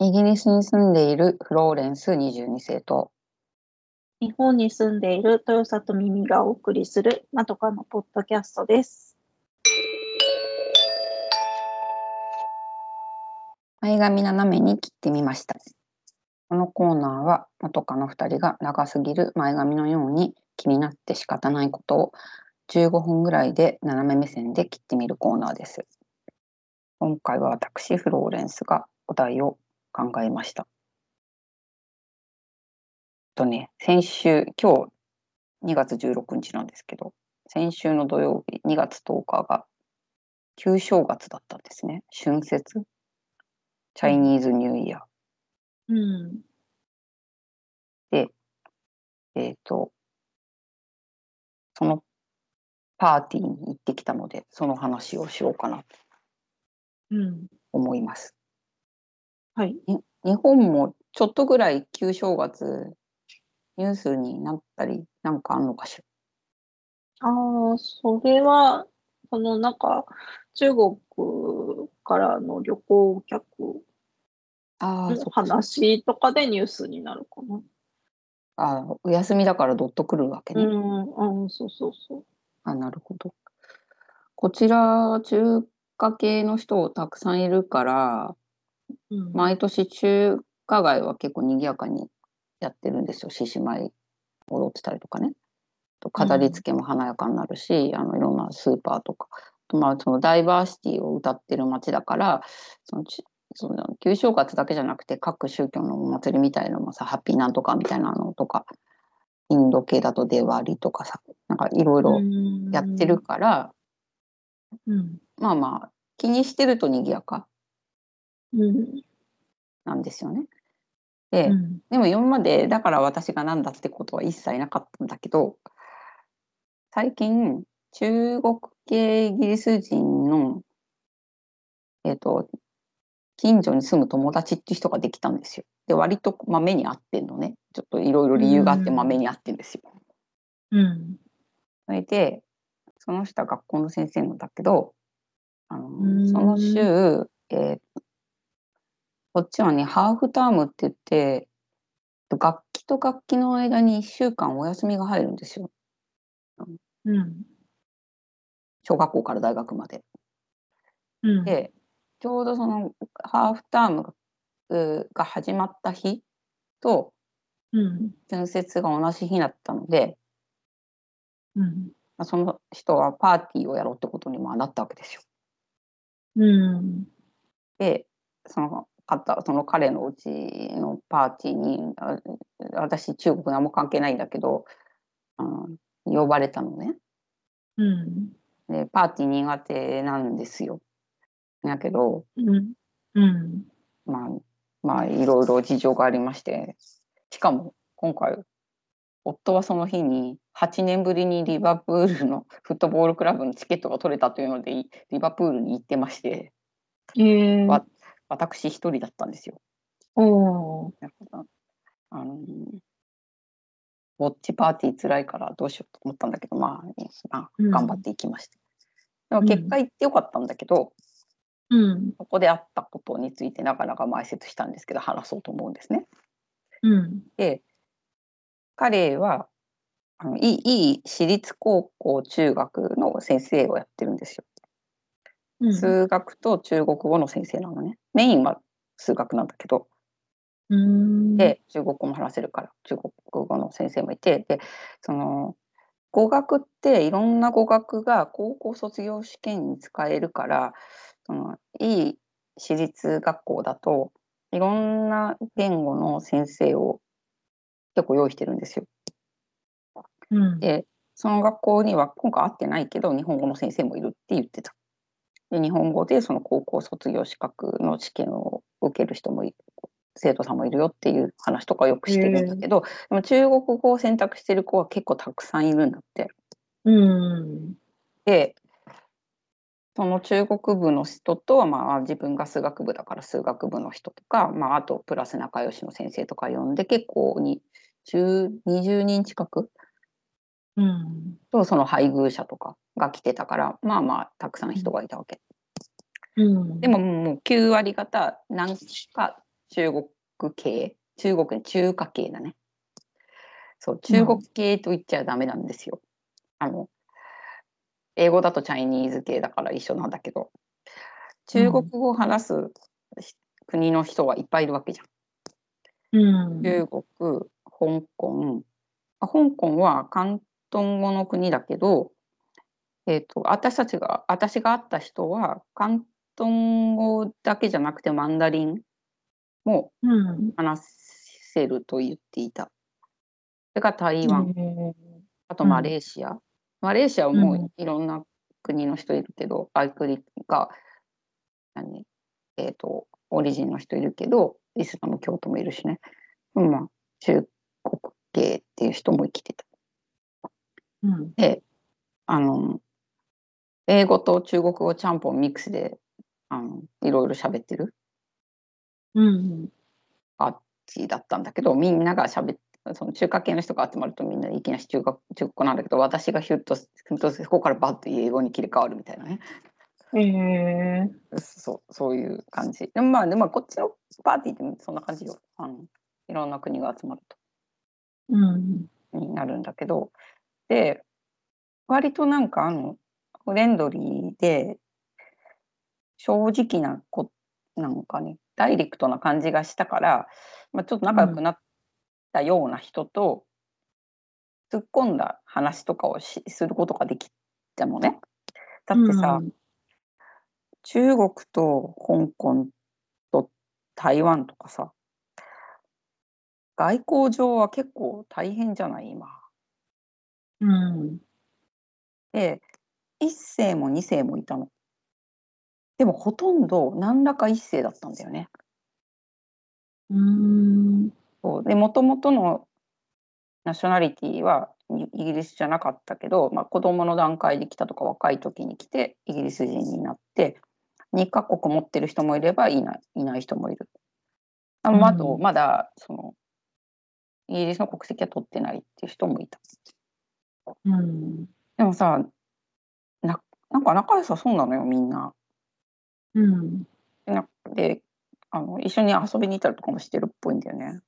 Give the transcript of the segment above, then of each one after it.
イギリスに住んでいるフローレンス22世と日本に住んでいる豊里耳がお送りするまどかのポッドキャストです。前髪斜めに切ってみました。このコーナーはまとかの2人が長すぎる前髪のように気になって仕方ないことを15分ぐらいで斜め目線で切ってみるコーナーです。今回は私フローレンスがお題を考えました。とね、先週、今日2月16日なんですけど、先週の土曜日2月10日が旧正月だったんですね。春節チャイニーズニューイヤー。うん。で、えっ、と、そのパーティーに行ってきたので、その話をしようかなとうん。思います。はい。日本もちょっとぐらい旧正月ニュースになったりなんかあんのかしら？ああ、それは、そのなんか、中国からの旅行客ああ、の話とかでニュースになるかな。あーお休みだからどっとくるわけね。うん、うん、そうそうそう。あなるほど。こちら中華系の人たくさんいるからうん、毎年中華街は結構賑やかにやってるんですよ。獅子舞踊ってたりとかね。と飾り付けも華やかになるし、あのいろんなスーパーとか、まあ、そのダイバーシティを歌ってる街だからそのちその旧正月だけじゃなくて各宗教のお祭りみたいのもさハッピーなんとかみたいなのとかインド系だとデワリとかさなんかいろいろやってるから、うん。まあまあ気にしてると賑やかうん。なんですよね。で、うん。でも今までだから私がなんだってことは一切なかったんだけど最近中国系イギリス人のえっ、と近所に住む友達っていう人ができたんですよ。で割とまあ目に合ってんのねちょっといろいろ理由があってうんまあ目に合ってんですよ。うん。それでその人は学校の先生なんだけどあのうんその週、えーこっちはねハーフタームって言って楽器と楽器の間に1週間お休みが入るんですようん。小学校から大学まで。うん。でちょうどそのハーフタームが始まった日とうん。春節が同じ日だったので、うん。まあ、その人はパーティーをやろうってことにもなったわけですよ。うん。でその方その彼のうちのパーティーにあ私中国何も関係ないんだけどあの呼ばれたのね。うん。でパーティー苦手なんですよ。だけどうん。うん。まあまあいろいろ事情がありましてしかも今回夫はその日に8年ぶりにリバプールのフットボールクラブのチケットが取れたというのでいリバプールに行ってましてええわ私一人だったんですよ。おあのウォッチパーティー辛いからどうしようと思ったんだけどまあ、まあ、うん頑張っていきました。でも結果行ってよかったんだけど、うん。ここであったことについてなかなか埋設したんですけど話そうと思うんですね。うん。で彼はあのいいいい私立高校中学の先生をやってるんですよ。うん。数学と中国語の先生なのね。メインは数学なんだけど、うん。で中国語も話せるから中国語の先生もいてでその語学っていろんな語学が高校卒業試験に使えるからそのいい私立学校だといろんな言語の先生を結構用意してるんですよ。うん。でその学校には今回会ってないけど日本語の先生もいるって言ってた。で日本語でその高校卒業資格の試験を受ける人もい生徒さんもいるよっていう話とかよくしてるんだけど、でも中国語を選択してる子は結構たくさんいるんだって。うん。でその中国部の人とはまあ自分が数学部だから数学部の人とか、まあ、あとプラス仲良しの先生とか呼んで結構に10 20人近くうん。とその配偶者とかが来てたからまあまあたくさん人がいたわけ。うん。でももう9割方何か中国系中国に中華系だねそう中国系と言っちゃダメなんですよ、あの英語だとチャイニーズ系だから一緒なんだけど中国語を話す国の人はいっぱいいるわけじゃん。うん。中国、香港、あ香港は広東語の国だけど、えっ、と、私たちが、私が会った人は、広東語だけじゃなくてマンダリンもうん。話せると言っていた。それから台湾、へあとマレーシア。マレーシアはもうんういろんな国の人いるけど、あ国が、何？えっ、と、オリジンの人いるけど、イスラム教徒もいるしね。うんまあ、中国系っていう人も生きてた。ーうん。で、あの、英語と中国語ちゃんぽんミックスで、あの、いろいろ喋ってるうん。あっちだったんだけど、みんなが喋って、その中華系の人が集まるとみんないきなり中国中国語なんだけど、私がヒュッと、ヒュッとそこからバッと英語に切り替わるみたいなね。へえ。そう、そういう感じ。でもまあ、でもこっちのパーティーってそんな感じよ。あのいろんな国が集まるうん。と、になるんだけど、で、割となんかあの、フレンドリーで、正直なこ、なんかね、ダイレクトな感じがしたから、まあ、ちょっと仲良くなったような人と、突っ込んだ話とかをしすることができたのね。だってさ、うん中国と香港と台湾とかさ、外交上は結構大変じゃない？今。うん。で、一世も二世もいたの。でもほとんど何らか一世だったんだよね。うん。そうで、もともとのナショナリティはイイギリスじゃなかったけど、まあ、子供の段階で来たとか若い時に来てイギリス人になって2カ国持ってる人もいればいないいない人もいる。あとうんまだそのイギリスの国籍は取ってないっていう人もいた。うん。でもさななんか仲良さそうなのよみんな。うん。であの一緒に遊びに行ったりとかもしてるっぽいんだよね。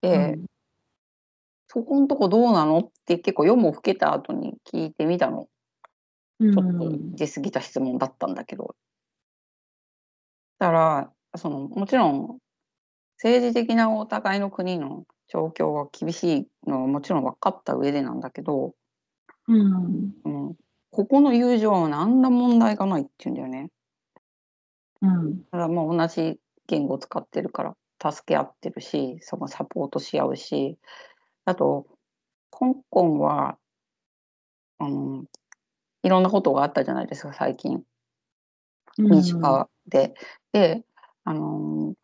で、そこのとこどうなのって結構夜も更けた後に聞いてみたの。うん。ちょっと出過ぎた質問だったんだけど。だから、その、もちろん、政治的なお互いの国の状況は厳しいのはもちろん分かった上でなんだけど、うん。うん、ここの友情は何ら問題がないって言うんだよね。うん。だからもう同じ言語を使ってるから助け合ってるし、そのサポートし合うし、あと、香港は、あの、いろんなことがあったじゃないですか、最近。民主化で。で、あの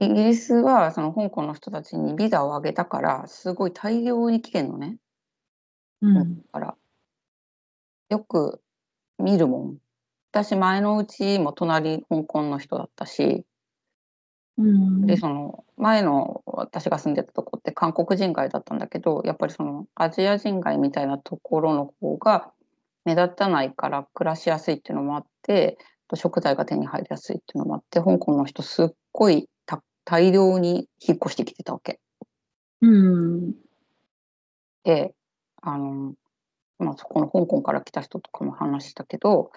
イギリスはその香港の人たちにビザをあげたから、すごい大量に来てんのね。うん。だから、よく見るもん。私、前のうちも隣、香港の人だったし、うん。で、その前の私が住んでたとこって韓国人街だったんだけど、やっぱりそのアジア人街みたいなところの方が目立たないから暮らしやすいっていうのもあって、と食材が手に入りやすいっていうのもあって、香港の人すっごいた大量に引っ越してきてたわけ。うん。で、あの、まあ、そこの香港から来た人とかも話したけど、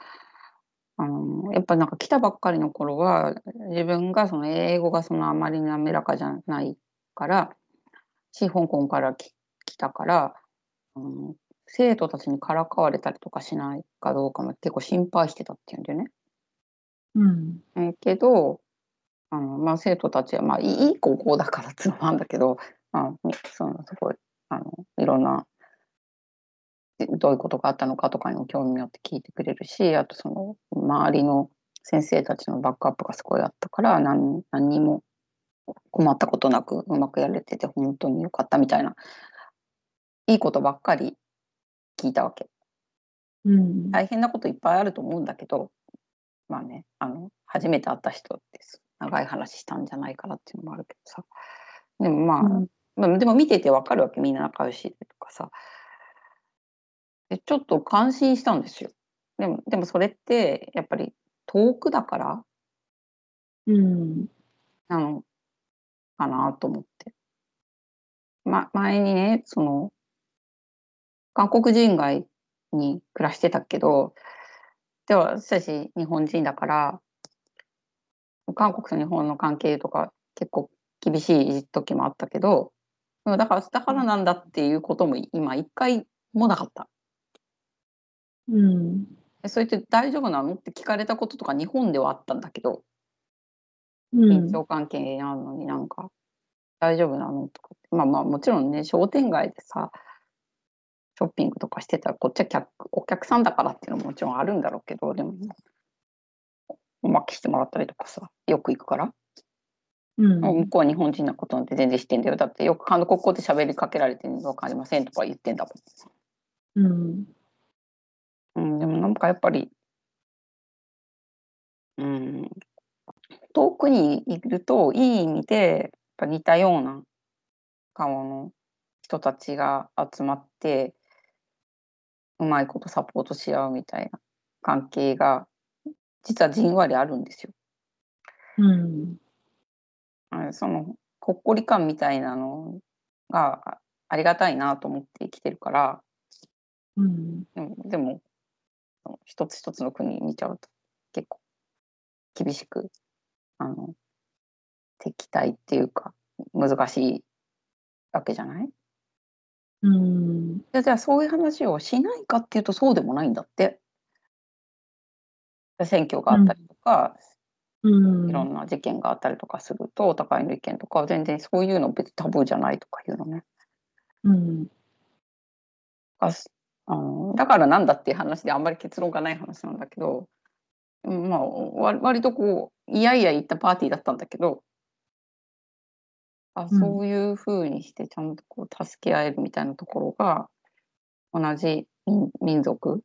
あの、やっぱなんか来たばっかりの頃は、自分がその英語がそのあまり滑らかじゃないから、し、香港からき来たから、あの、生徒たちにからかわれたりとかしないかどうかも結構心配してたっていうんだよね。うん。えーけど、あの、まあ、生徒たちは、まあ、いい高校だからっていうのもあるんだけど、まあ、みその、すごい、あの、いろんな、えどういうことがあったのかとかにも興味を持って聞いてくれるし、あとその、周りの先生たちのバックアップがすごいあったから、何、何にも困ったことなくうまくやれてて本当に良かったみたいな、いいことばっかり聞いたわけ。うん。大変なこといっぱいあると思うんだけど、まあね、あの、初めて会った人って長い話したんじゃないかなっていうのもあるけどさ。でもまあ、うんまあ、でも見ててわかるわけ、みんな仲良しでとかさ。で、ちょっと感心したんですよ。でも、でもそれって、やっぱり遠くだから、うん。なのかなと思って。ま、前にね、その、韓国人街に暮らしてたけど、では私たち日本人だから、韓国と日本の関係とか結構厳しい時もあったけど、だから、だからなんだっていうことも今一回もなかった。うん。えそれって大丈夫なの？って聞かれたこととか日本ではあったんだけど、うん緊張関係なのになんか大丈夫なのとかまあまあもちろんね商店街でさショッピングとかしてたらこっちは客お客さんだからっていうのももちろんあるんだろうけどでもおまけしてもらったりとかさよく行くから、うん。向こうは日本人なことなんて全然知ってんだよだってよく韓国語で喋りかけられて分かりませんとか言ってんだうん。もん、うん、でもなんかやっぱりうん遠くにいるといい意味でやっぱ似たような顔の人たちが集まってうまいことサポートし合うみたいな関係が実はじんわりあるんですよ。うん。うんそのほっこり感みたいなのがあありがたいなと思って生きてるからうん。でも一つ一つの国見ちゃうと結構厳しくあの敵対っていうか難しいわけじゃない？うん。でじゃあそういう話をしないかっていうとそうでもないんだって。選挙があったりとか、うん。いろんな事件があったりとかするとお互いの意見とかは全然そういうの別にタブーじゃないとかいうのね。うん。あのだからなんだっていう話であんまり結論がない話なんだけど、うんまあ、わ割とこういやいや言ったパーティーだったんだけどあうんそういうふうにしてちゃんとこう助け合えるみたいなところが同じ民民族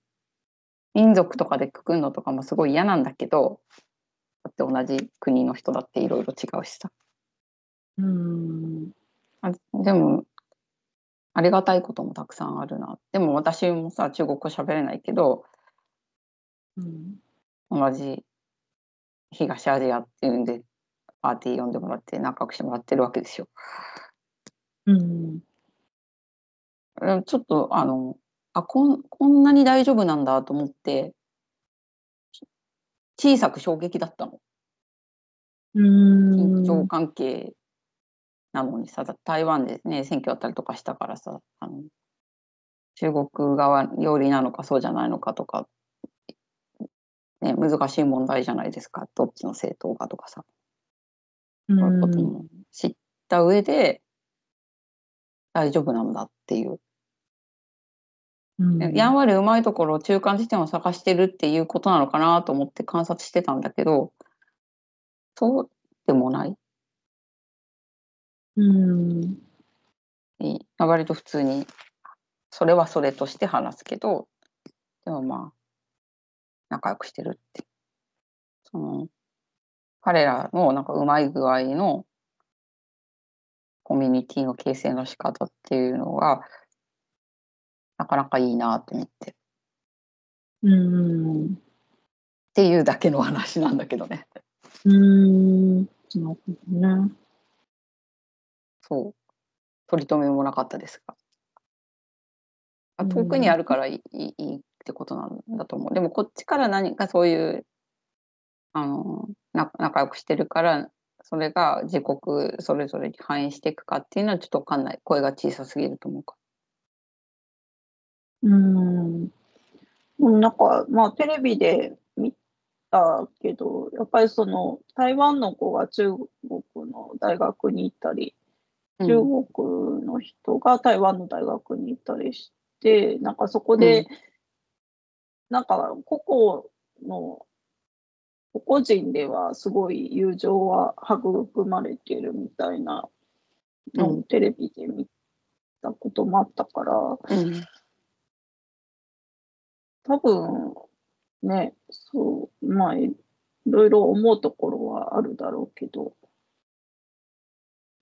民族とかでくくるのとかもすごい嫌なんだけどだって同じ国の人だっていろいろ違うしさうん。あでもありがたいこともたくさんあるなでも私もさ中国語喋れないけどうん。同じ東アジアっていうんでパーティー呼んでもらって仲良くしてもらってるわけですよ。うん。うんちょっとあのあこんこんなに大丈夫なんだと思って小さく衝撃だったのうん。緊張関係なのにさだ台湾でね選挙あったりとかしたからさあの中国側寄りなのかそうじゃないのかとか、ね、難しい問題じゃないですかどっちの政党がとかさうそういうことん。も知った上で大丈夫なんだっていう、うん。やんわりうまいところ中間地点を探してるっていうことなのかなと思って観察してたんだけどそうでもない。うん。い割と普通にそれはそれとして話すけどでもまあ仲良くしてるって。その彼らのなんかうまい具合のコミュニティの形成の仕方っていうのがなかなかいいなと思って。っうん。ていうだけの話なんだけどね。うん。なるほどね。そう。取り留めもなかったですが。あうん。遠くにあるからいい,、いいってことなんだと思う。でもこっちから何かそういうあのな仲良くしてるからそれが自国それぞれに反映していくかっていうのはちょっと分かんない。声が小さすぎると思うかうん。なんか、まあ、テレビで見たけど、やっぱりその、台湾の子が中国の大学に行ったり、ら、中うん。国の人が台湾の大学に行ったりして、なんかそこで、うん。なんか個々の、個々人ではすごい友情は育まれてるみたいなのうをテレビで見たこともあったから、うん多分ね、そう、まあ、いろいろ思うところはあるだろうけど、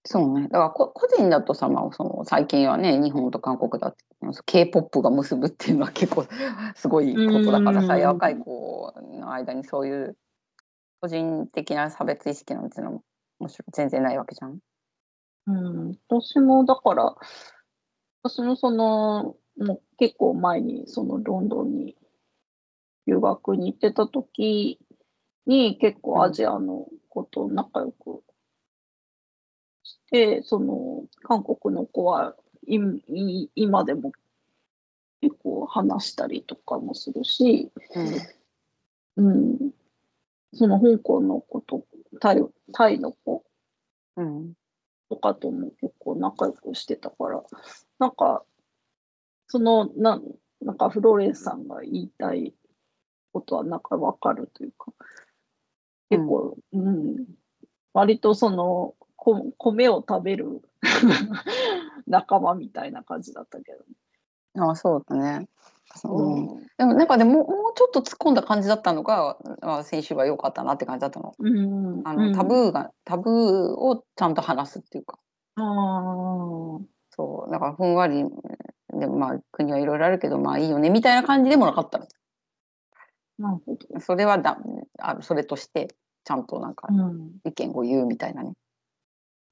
そうね。だからこ個人だとさ、まあ、その最近はね日本と韓国だって k p o p が結ぶっていうのは結構 すごいことだからさうん。若い子の間にそういう個人的な差別意識なんていうのも全然ないわけじゃん。うん、私もだから、私もその、もう結構前にそのロンドンに留学に行ってた時に結構アジアの子と仲良くして、その韓国の子はいい今でも結構話したりとかもするし、うん、その香港の子とタイタイの子うん。とかとも結構仲良くしてたから、なんか、その、なんなんかフローレンスさんが言いたいことはなんかわかるというか、結構、うん、割とその、こ米を食べる 仲間みたいな感じだったけど、ああ、そうだね。う。ん、うん。でもなんかでももうちょっと突っ込んだ感じだったのが、まあ、先週は良かったなって感じだったの。うん、あのタブーが、タブーをちゃんと話すっていうか。あ、そう、だからふんわり、でもまあ国はいろいろあるけど、まあいいよねみたいな感じでもなかったの。なるほど。それはだあそれとして、ちゃんとなんかうん。意見を言うみたいなね。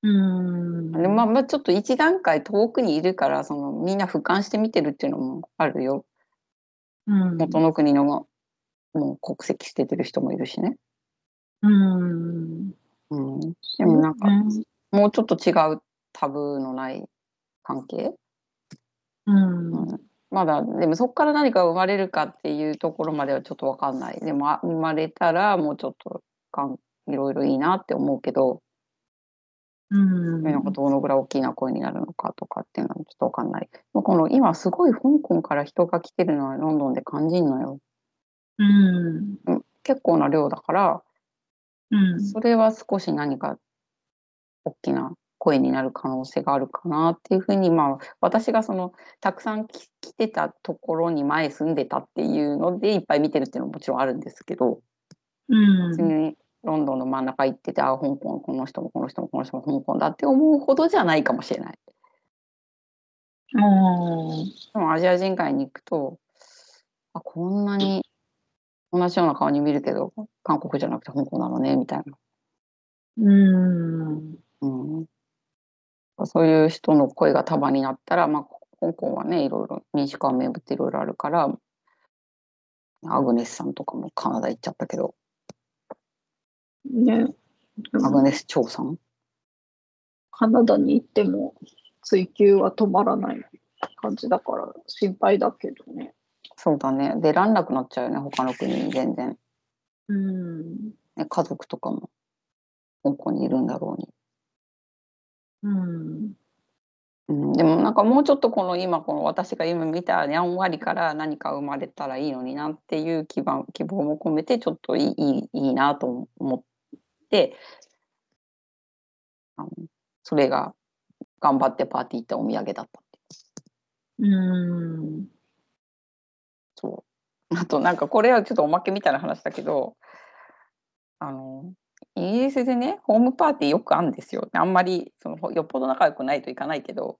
うん。でまあ、まあちょっと一段階遠くにいるから、そのみんな俯瞰して見てるっていうのもあるよ。うん、元の国のもう国籍捨ててる人もいるしね。うん。うん、でもなんかうんもうちょっと違うタブーのない関係、うん。うんまだでもそこから何か生まれるかっていうところまではちょっと分かんないでもあ生まれたらもうちょっとかんいろいろいいなって思うけど、うん。なんかどのぐらい大きな声になるのかとかっていうのはちょっと分かんないこの今すごい香港から人が来てるのはロンドンで感じんのようん。うん結構な量だからうん。それは少し何か大きな声になる可能性があるかなっていうふうにまあ私がそのたくさんき来てたところに前住んでたっていうのでいっぱい見てるっていうのももちろんあるんですけどうん別にロンドンの真ん中行っててあ香港この人もこの人もこの人も香港だって思うほどじゃないかもしれない。あーでもアジア人会に行くとあこんなに同じような顔に見るけど韓国じゃなくて香港なのねみたいな。うん。うん、そういう人の声が束になったら、まあ、香港はねいろいろ民主化を巡っていろいろあるからアグネスさんとかもカナダ行っちゃったけど、ね。アグネス・チョウさん？カナダに行っても追求は止まらない感じだから心配だけどね。そうだね出らんなくなっちゃうよね他の国に全然、うん。ね、家族とかも香港にいるんだろうに。うん。うん、でもなんかもうちょっとこの今この私が今見たにゃんわりから何か生まれたらいいのになっていう希望希望も込めてちょっといいいいいいなと思ってあのそれが頑張ってパーティー行ったお土産だったっていううん。そうあとなんかこれはちょっとおまけみたいな話だけどあのイギリスでねホームパーティーよくあるんですよあんまりそのよっぽど仲良くないといかないけど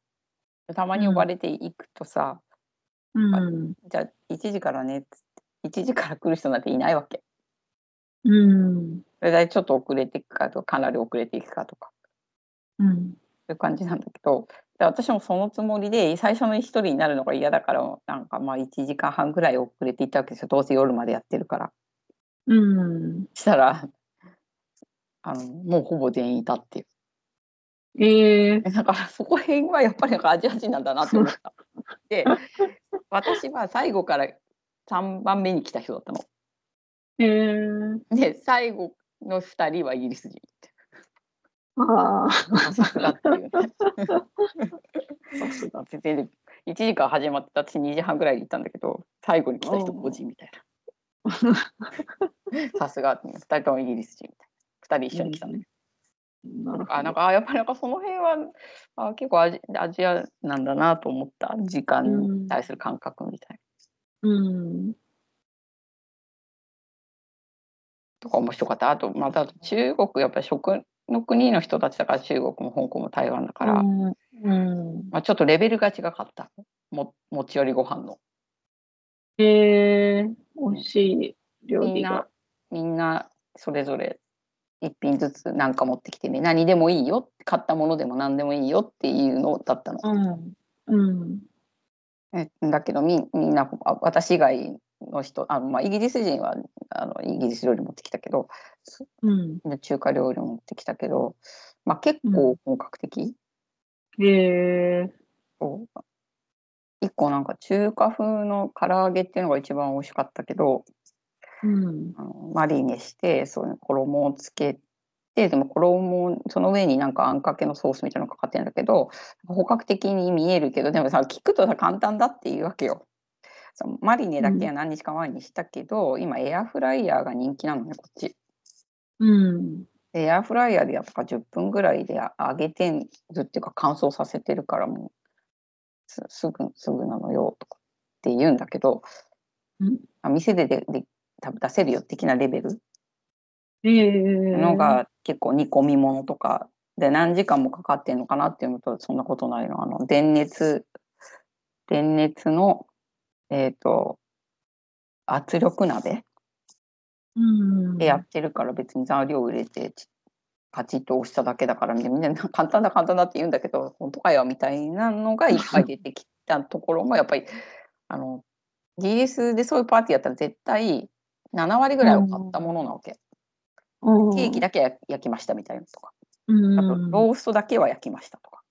たまに呼ばれて行くとさ、うん。じゃあ1時からねっつって1時から来る人なんていないわけ。うん。それでちょっと遅れていくかとかかなり遅れていくかとかうん。いう感じなんだけどで私もそのつもりで最初の一人になるのが嫌だからなんかまあ1時間半ぐらい遅れていったわけですよどうせ夜までやってるから。うん。したらあのもうほぼ全員いたっていう。ええだからそこら辺はやっぱりなんかアジア人なんだなって思った。で私は最後から3番目に来た人だったの。ええで最後の2人はイギリス人。ああ、さすがっていうね。さすが。全然1時間始まって私2時半ぐらいに行ったんだけど最後に来た人おー5時みたいな。さすが2人ともイギリス人みたいな2人一緒に来たんだけなんかあやっぱりなんかその辺はあ結構アジアジアなんだなと思った時間に対する感覚みたいな。うん。とか面白かった。あと、また中国、やっぱり食の国の人たちだから中国も香港も台湾だから、うん。うん。まあ、ちょっとレベルが違かった。も持ち寄りご飯の。ええ美味しい料みんな理が。、みんなそれぞれ一品ずつ何か持ってきてね何でもいいよ買ったものでも何でもいいよっていうのだったの。うん。うん。えだけどみみんなあ私以外の人あの、まあ、イギリス人はあのイギリス料理持ってきたけどうん。中華料理持ってきたけど、まあ、結構本格的、へえ。そう一個なんか中華風の唐揚げっていうのが一番美味しかったけどうん。あのマリネしてそういう衣をつけてでも衣その上になんかあんかけのソースみたいなのがかかってるんだけど本格的に見えるけどでもさ聞くとさ簡単だっていうわけよ。マリネだけは何日か前にしたけど、今エアフライヤーが人気なのねこっち。うん。でエアフライヤーでやっぱ10分ぐらいであ揚げてんずっていうか乾燥させてるからもうすすぐすぐなのよとかって言うんだけど、うんあ店ででで食べ出せるよ的なレベル。のが結構煮込み物とかで何時間もかかってんのかなっていうのとそんなことないのあの電熱電熱のえっ、と圧力鍋うん。でやってるから別に材料入れてちカチッと押しただけだからみんな 簡単だ簡単だって言うんだけど本当かよみたいなのがいっぱい出てきたところもやっぱりあのイギリスでそういうパーティーやったら絶対7割ぐらいは買ったものなわけ、うん、ケーキだけや焼きましたみたいなのとかうん。あとローストだけは焼きましたとか、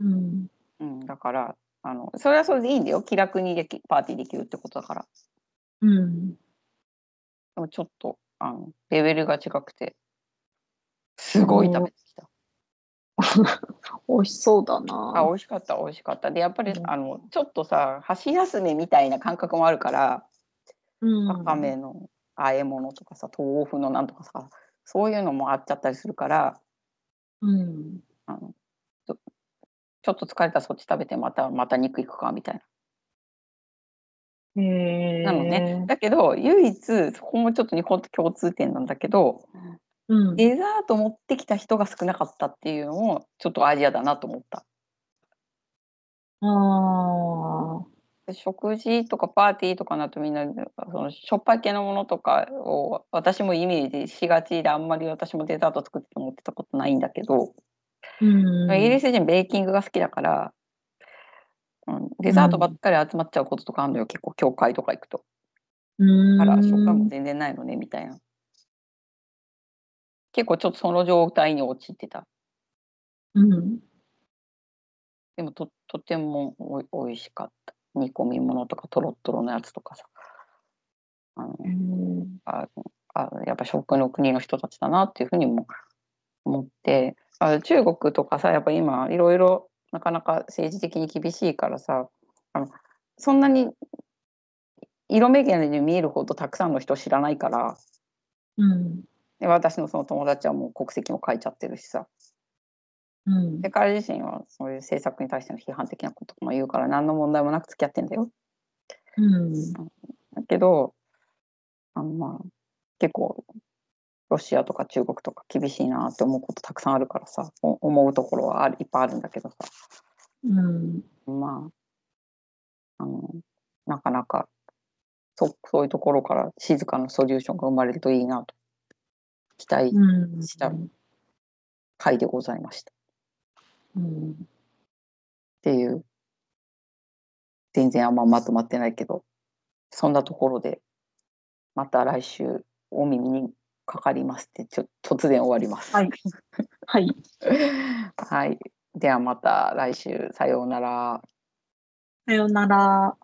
うん。うん、だからあのそれはそれでいいんだよ気楽にできパーティーできるってことだからうん。でもちょっとあのレベルが違くてすごい食べてきた。美味しそうだな。あ美味しかった美味しかったでやっぱり、うんあのちょっとさ箸休めみたいな感覚もあるからうん。わかめの和え物とかさ豆腐のなんとかさそういうのもあっちゃったりするからうん。あのちょちょっと疲れたらそっち食べてまたまた肉いくかみたい。ななのね。だけど唯一そこもちょっと日本と共通点なんだけどうん。デザート持ってきた人が少なかったっていうのもちょっとアジアだなと思った。あ食事とかパーティーとかなとみんなそのしょっぱい系のものとかを私もイメージしがちであんまり私もデザート作って持ってたことないんだけど、うん。イギリス人ベーキングが好きだから、うん、デザートばっかり集まっちゃうこととかあるのよ、結構教会とか行くと。うん。だから食感も全然ないのねみたいな。結構ちょっとその状態に陥ってた。うん。でもととてもおいおいしかった。煮込み物とかとろっとろのやつとかさ。あのうん。ああやっぱ食の国の人たちだなっていうふうにも思ってあ中国とかさやっぱ今いろいろなかなか政治的に厳しいからさあのそんなに色眼鏡に見えるほどたくさんの人知らないからうん。で私のその友達はもう国籍も書いちゃってるしさうんで。彼自身はそういう政策に対しての批判的なことも言うから何の問題もなく付き合ってんだよ。うん。だけどあのまあ結構ロシアとか中国とか厳しいなって思うことたくさんあるからさお思うところはあるいっぱいあるんだけどさうん。まああのなかなかそそういうところから静かなソリューションが生まれるといいなと期待うん。した回でございましたっうん。ていう全然あんままとまってないけどそんなところでまた来週お耳にかかりますってちょ突然終わります。はい。はい。はい。ではまた来週さようなら。さようなら。